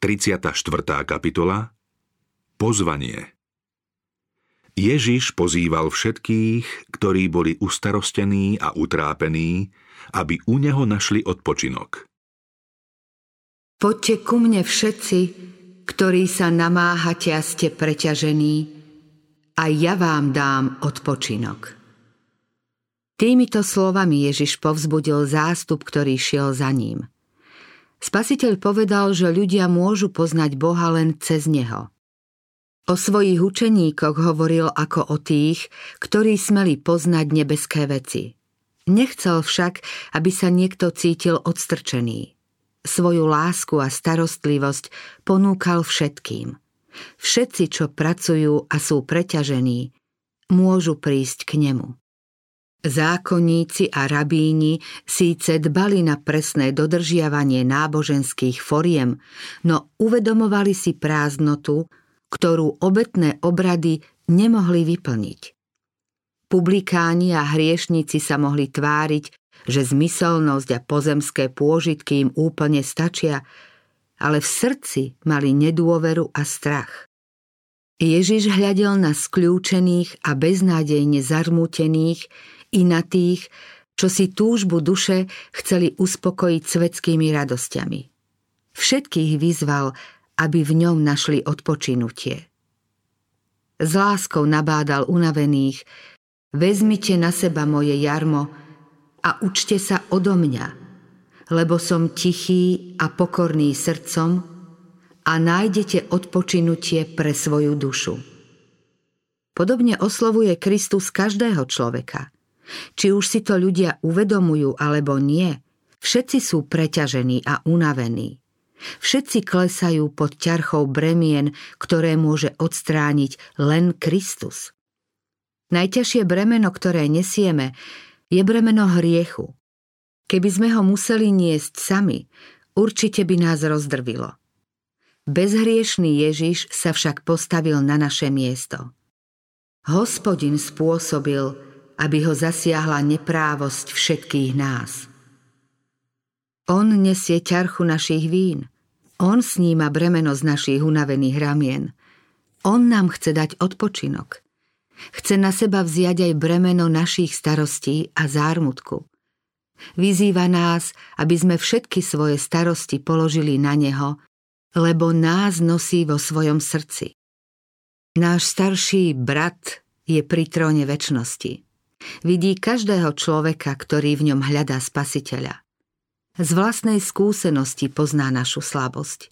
34. kapitola Pozvanie Ježiš pozýval všetkých, ktorí boli ustarostení a utrápení, aby u neho našli odpočinok. Poďte ku mne všetci, ktorí sa namáhate a ste preťažení, a ja vám dám odpočinok. Týmito slovami Ježiš povzbudil zástup, ktorý šiel za ním. Spasiteľ povedal, že ľudia môžu poznať Boha len cez Neho. O svojich učeníkoch hovoril ako o tých, ktorí smeli poznať nebeské veci. Nechcel však, aby sa niekto cítil odstrčený. Svoju lásku a starostlivosť ponúkal všetkým. Všetci, čo pracujú a sú preťažení, môžu prísť k nemu. Zákonníci a rabíni síce dbali na presné dodržiavanie náboženských foriem, no uvedomovali si prázdnotu, ktorú obetné obrady nemohli vyplniť. Publikáni a hriešnici sa mohli tváriť, že zmyselnosť a pozemské pôžitky im úplne stačia, ale v srdci mali nedôveru a strach. Ježiš hľadel na skľúčených a beznádejne zarmútených i na tých, čo si túžbu duše chceli uspokojiť svetskými radosťami. Všetkých vyzval, aby v ňom našli odpočinutie. S láskou nabádal unavených, vezmite na seba moje jarmo a učte sa odo mňa, lebo som tichý a pokorný srdcom a nájdete odpočinutie pre svoju dušu. Podobne oslovuje Kristus každého človeka. Či už si to ľudia uvedomujú alebo nie, všetci sú preťažení a unavení. Všetci klesajú pod ťarchou bremien, ktoré môže odstrániť len Kristus. Najťažšie bremeno, ktoré nesieme, je bremeno hriechu. Keby sme ho museli niesť sami, určite by nás rozdrvilo. Bezhriešný Ježiš sa však postavil na naše miesto. Hospodin spôsobil, aby ho zasiahla neprávosť všetkých nás. On nesie ťarchu našich vín. On sníma bremeno z našich unavených ramien. On nám chce dať odpočinok. Chce na seba vziať aj bremeno našich starostí a zármutku. Vyzýva nás, aby sme všetky svoje starosti položili na Neho, lebo nás nosí vo svojom srdci. Náš starší brat je pri tróne väčšnosti. Vidí každého človeka, ktorý v ňom hľadá spasiteľa. Z vlastnej skúsenosti pozná našu slabosť.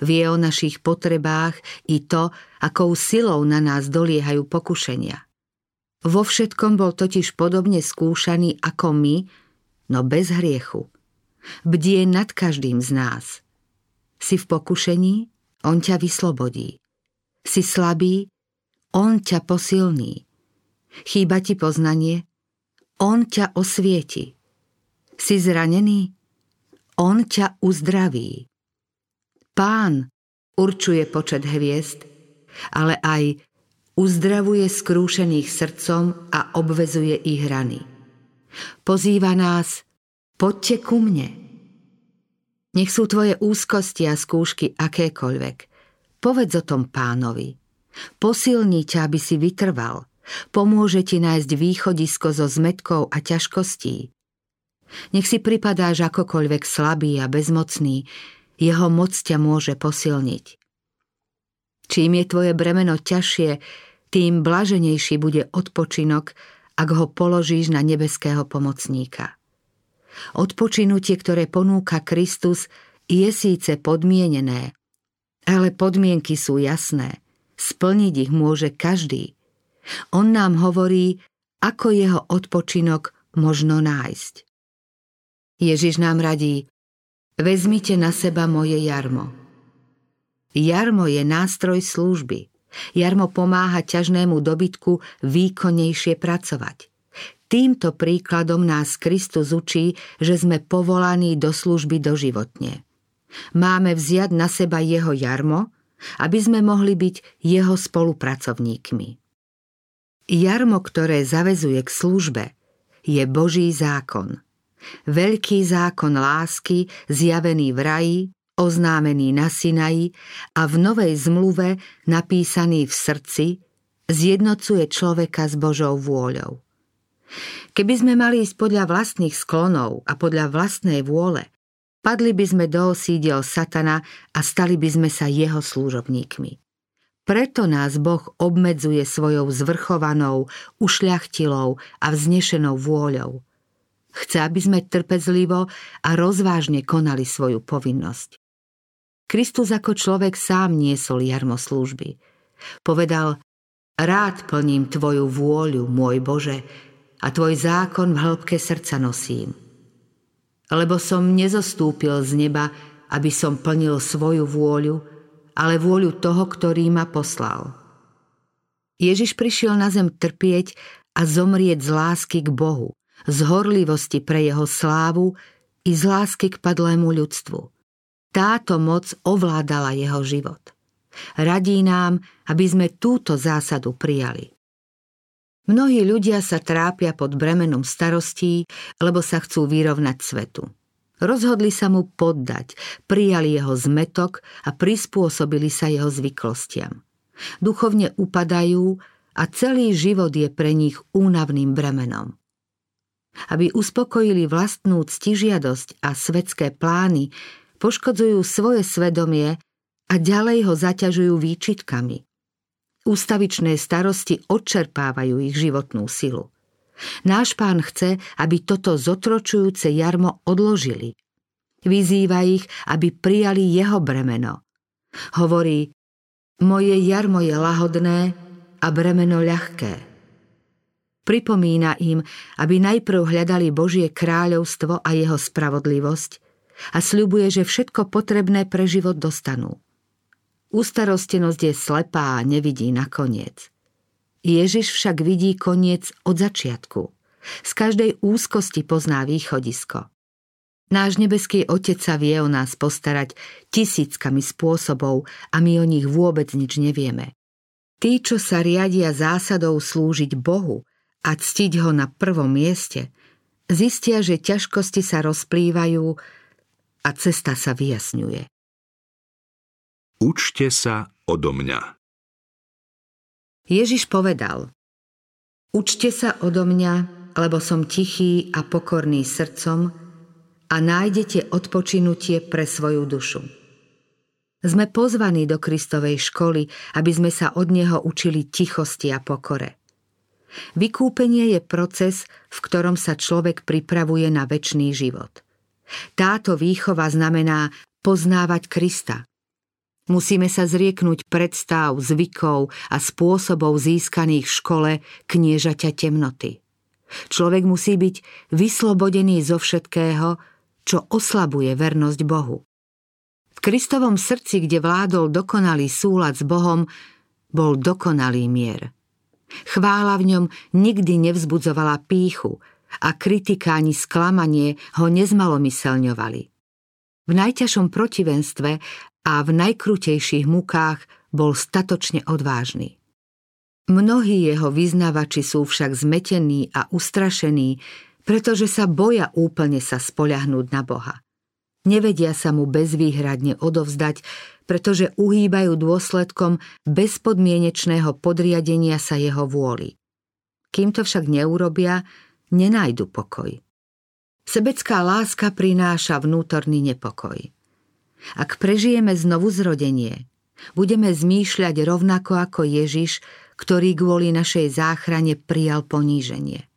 Vie o našich potrebách i to, akou silou na nás doliehajú pokušenia. Vo všetkom bol totiž podobne skúšaný ako my, no bez hriechu. Bdie nad každým z nás. Si v pokušení, on ťa vyslobodí. Si slabý, on ťa posilní. Chýba ti poznanie, on ťa osvieti. Si zranený, on ťa uzdraví. Pán určuje počet hviezd, ale aj uzdravuje skrúšených srdcom a obvezuje ich rany. Pozýva nás, poďte ku mne. Nech sú tvoje úzkosti a skúšky akékoľvek. Povedz o tom pánovi. Posilní ťa, aby si vytrval. Pomôže ti nájsť východisko zo zmetkov a ťažkostí. Nech si pripadáš akokoľvek slabý a bezmocný, jeho moc ťa môže posilniť. Čím je tvoje bremeno ťažšie, tým blaženejší bude odpočinok, ak ho položíš na nebeského pomocníka. Odpočinutie, ktoré ponúka Kristus, je síce podmienené, ale podmienky sú jasné. Splniť ich môže každý. On nám hovorí, ako jeho odpočinok možno nájsť. Ježiš nám radí, vezmite na seba moje jarmo. Jarmo je nástroj služby. Jarmo pomáha ťažnému dobytku výkonnejšie pracovať. Týmto príkladom nás Kristus učí, že sme povolaní do služby doživotne. Máme vziať na seba jeho jarmo, aby sme mohli byť jeho spolupracovníkmi. Jarmo, ktoré zavezuje k službe, je Boží zákon – veľký zákon lásky zjavený v raji oznámený na Sinaji a v Novej zmluve napísaný v srdci, zjednocuje človeka s Božou vôľou. Keby sme mali ísť podľa vlastných sklonov a podľa vlastnej vôle, padli by sme do osídiel satana a stali by sme sa jeho služobníkmi. Preto nás Boh obmedzuje svojou zvrchovanou, ušľachtilou a vznešenou vôľou. Chce, aby sme trpezlivo a rozvážne konali svoju povinnosť. Kristus ako človek sám niesol jarmo služby. Povedal, rád plním Tvoju vôľu, môj Bože, a Tvoj zákon v hĺbke srdca nosím. Lebo som nezostúpil z neba, aby som plnil svoju vôľu, ale vôľu toho, ktorý ma poslal. Ježiš prišiel na zem trpieť a zomrieť z lásky k Bohu, z horlivosti pre jeho slávu i z lásky k padlému ľudstvu. Táto moc ovládala jeho život. Radí nám, aby sme túto zásadu prijali. Mnohí ľudia sa trápia pod bremenom starostí, lebo sa chcú vyrovnať svetu. Rozhodli sa mu poddať, prijali jeho zmetok a prispôsobili sa jeho zvyklostiam. Duchovne upadajú a celý život je pre nich únavným bremenom. Aby uspokojili vlastnú ctižiadosť a svetské plány, poškodzujú svoje svedomie a ďalej ho zaťažujú výčitkami. Ústavičné starosti odčerpávajú ich životnú silu. Náš pán chce, aby toto zotročujúce jarmo odložili. Vyzýva ich, aby prijali jeho bremeno. Hovorí, moje jarmo je lahodné a bremeno ľahké. Pripomína im, aby najprv hľadali Božie kráľovstvo a jeho spravodlivosť a sľubuje, že všetko potrebné pre život dostanú. Ústarostenosť je slepá a nevidí nakoniec. Ježiš však vidí koniec od začiatku. Z každej úzkosti pozná východisko. Náš nebeský Otec sa vie o nás postarať tisíckami spôsobov a my o nich vôbec nič nevieme. Tí, čo sa riadia zásadou slúžiť Bohu a ctiť ho na prvom mieste, zistia, že ťažkosti sa rozplývajú a cesta sa vyjasňuje. Učte sa odo mňa. Ježiš povedal, Učte sa odo mňa, lebo som tichý a pokorný srdcom a nájdete odpočinutie pre svoju dušu. Sme pozvaní do Kristovej školy, aby sme sa od Neho učili tichosti a pokore. Vykúpenie je proces, v ktorom sa človek pripravuje na väčší život. Táto výchova znamená poznávať Krista, Musíme sa zrieknúť predstav, zvykov a spôsobov získaných v škole kniežaťa temnoty. Človek musí byť vyslobodený zo všetkého, čo oslabuje vernosť Bohu. V Kristovom srdci, kde vládol dokonalý súlad s Bohom, bol dokonalý mier. Chvála v ňom nikdy nevzbudzovala píchu a kritika ani sklamanie ho nezmalomyselňovali. V najťažšom protivenstve a v najkrutejších mukách bol statočne odvážny. Mnohí jeho vyznavači sú však zmetení a ustrašení, pretože sa boja úplne sa spoľahnúť na Boha. Nevedia sa mu bezvýhradne odovzdať, pretože uhýbajú dôsledkom bezpodmienečného podriadenia sa jeho vôli. Kým to však neurobia, nenájdu pokoj. Sebecká láska prináša vnútorný nepokoj. Ak prežijeme znovu zrodenie, budeme zmýšľať rovnako ako Ježiš, ktorý kvôli našej záchrane prijal poníženie.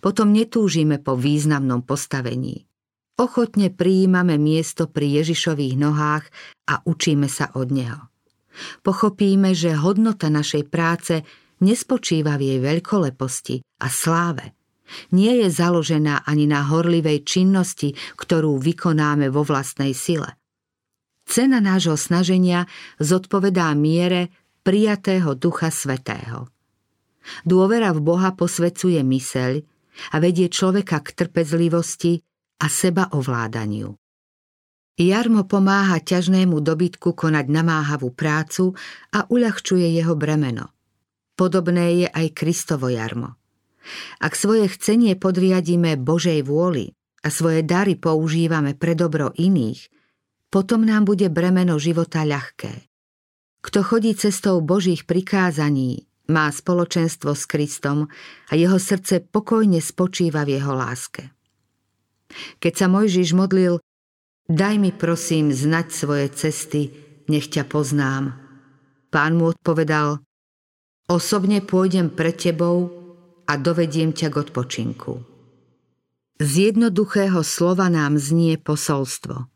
Potom netúžime po významnom postavení. Ochotne prijímame miesto pri Ježišových nohách a učíme sa od Neho. Pochopíme, že hodnota našej práce nespočíva v jej veľkoleposti a sláve. Nie je založená ani na horlivej činnosti, ktorú vykonáme vo vlastnej sile. Cena nášho snaženia zodpovedá miere prijatého Ducha Svetého. Dôvera v Boha posvecuje myseľ a vedie človeka k trpezlivosti a seba ovládaniu. Jarmo pomáha ťažnému dobytku konať namáhavú prácu a uľahčuje jeho bremeno. Podobné je aj Kristovo jarmo. Ak svoje chcenie podriadíme Božej vôli a svoje dary používame pre dobro iných, potom nám bude bremeno života ľahké. Kto chodí cestou Božích prikázaní, má spoločenstvo s Kristom a jeho srdce pokojne spočíva v jeho láske. Keď sa Mojžiš modlil, daj mi prosím znať svoje cesty, nech ťa poznám. Pán mu odpovedal, osobne pôjdem pred tebou a dovediem ťa k odpočinku. Z jednoduchého slova nám znie posolstvo.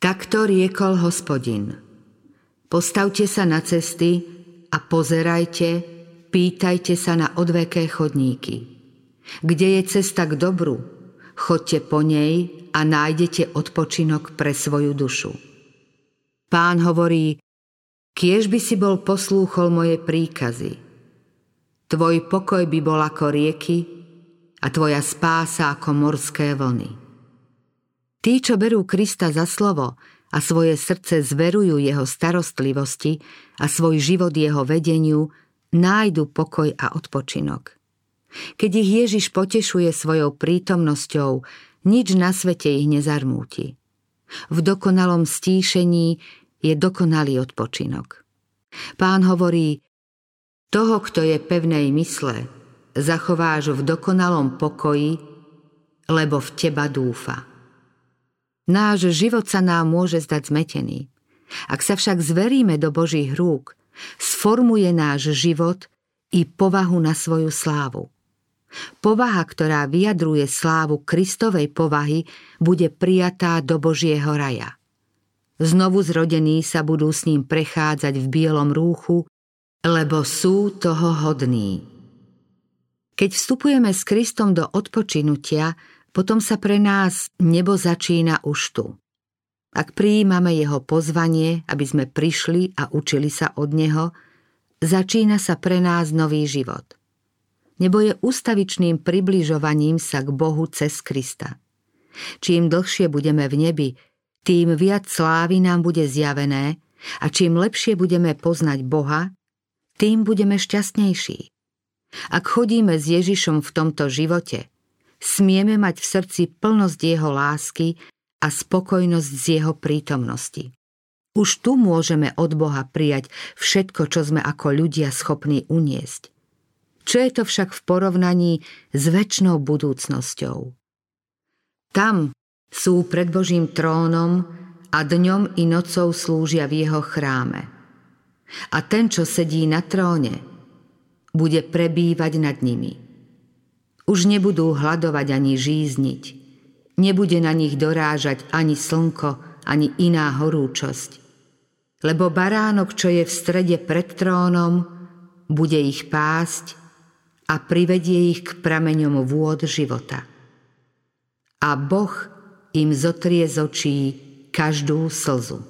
Takto riekol hospodin. Postavte sa na cesty a pozerajte, pýtajte sa na odveké chodníky. Kde je cesta k dobru, chodte po nej a nájdete odpočinok pre svoju dušu. Pán hovorí, kiež by si bol poslúchol moje príkazy. Tvoj pokoj by bol ako rieky a tvoja spása ako morské vlny. Tí, čo berú Krista za slovo a svoje srdce zverujú jeho starostlivosti a svoj život jeho vedeniu, nájdu pokoj a odpočinok. Keď ich Ježiš potešuje svojou prítomnosťou, nič na svete ich nezarmúti. V dokonalom stíšení je dokonalý odpočinok. Pán hovorí, toho, kto je pevnej mysle, zachováš v dokonalom pokoji, lebo v teba dúfa. Náš život sa nám môže zdať zmetený. Ak sa však zveríme do Božích rúk, sformuje náš život i povahu na svoju slávu. Povaha, ktorá vyjadruje slávu Kristovej povahy, bude prijatá do Božieho raja. Znovu zrodení sa budú s ním prechádzať v bielom rúchu, lebo sú toho hodní. Keď vstupujeme s Kristom do odpočinutia, potom sa pre nás nebo začína už tu. Ak prijímame jeho pozvanie, aby sme prišli a učili sa od neho, začína sa pre nás nový život. Nebo je ustavičným približovaním sa k Bohu cez Krista. Čím dlhšie budeme v nebi, tým viac slávy nám bude zjavené a čím lepšie budeme poznať Boha, tým budeme šťastnejší. Ak chodíme s Ježišom v tomto živote – smieme mať v srdci plnosť jeho lásky a spokojnosť z jeho prítomnosti. Už tu môžeme od Boha prijať všetko, čo sme ako ľudia schopní uniesť. Čo je to však v porovnaní s väčšnou budúcnosťou? Tam sú pred Božím trónom a dňom i nocou slúžia v jeho chráme. A ten, čo sedí na tróne, bude prebývať nad nimi. Už nebudú hľadovať ani žízniť. Nebude na nich dorážať ani slnko, ani iná horúčosť. Lebo baránok, čo je v strede pred trónom, bude ich pásť a privedie ich k prameňom vôd života. A Boh im zotrie z očí každú slzu.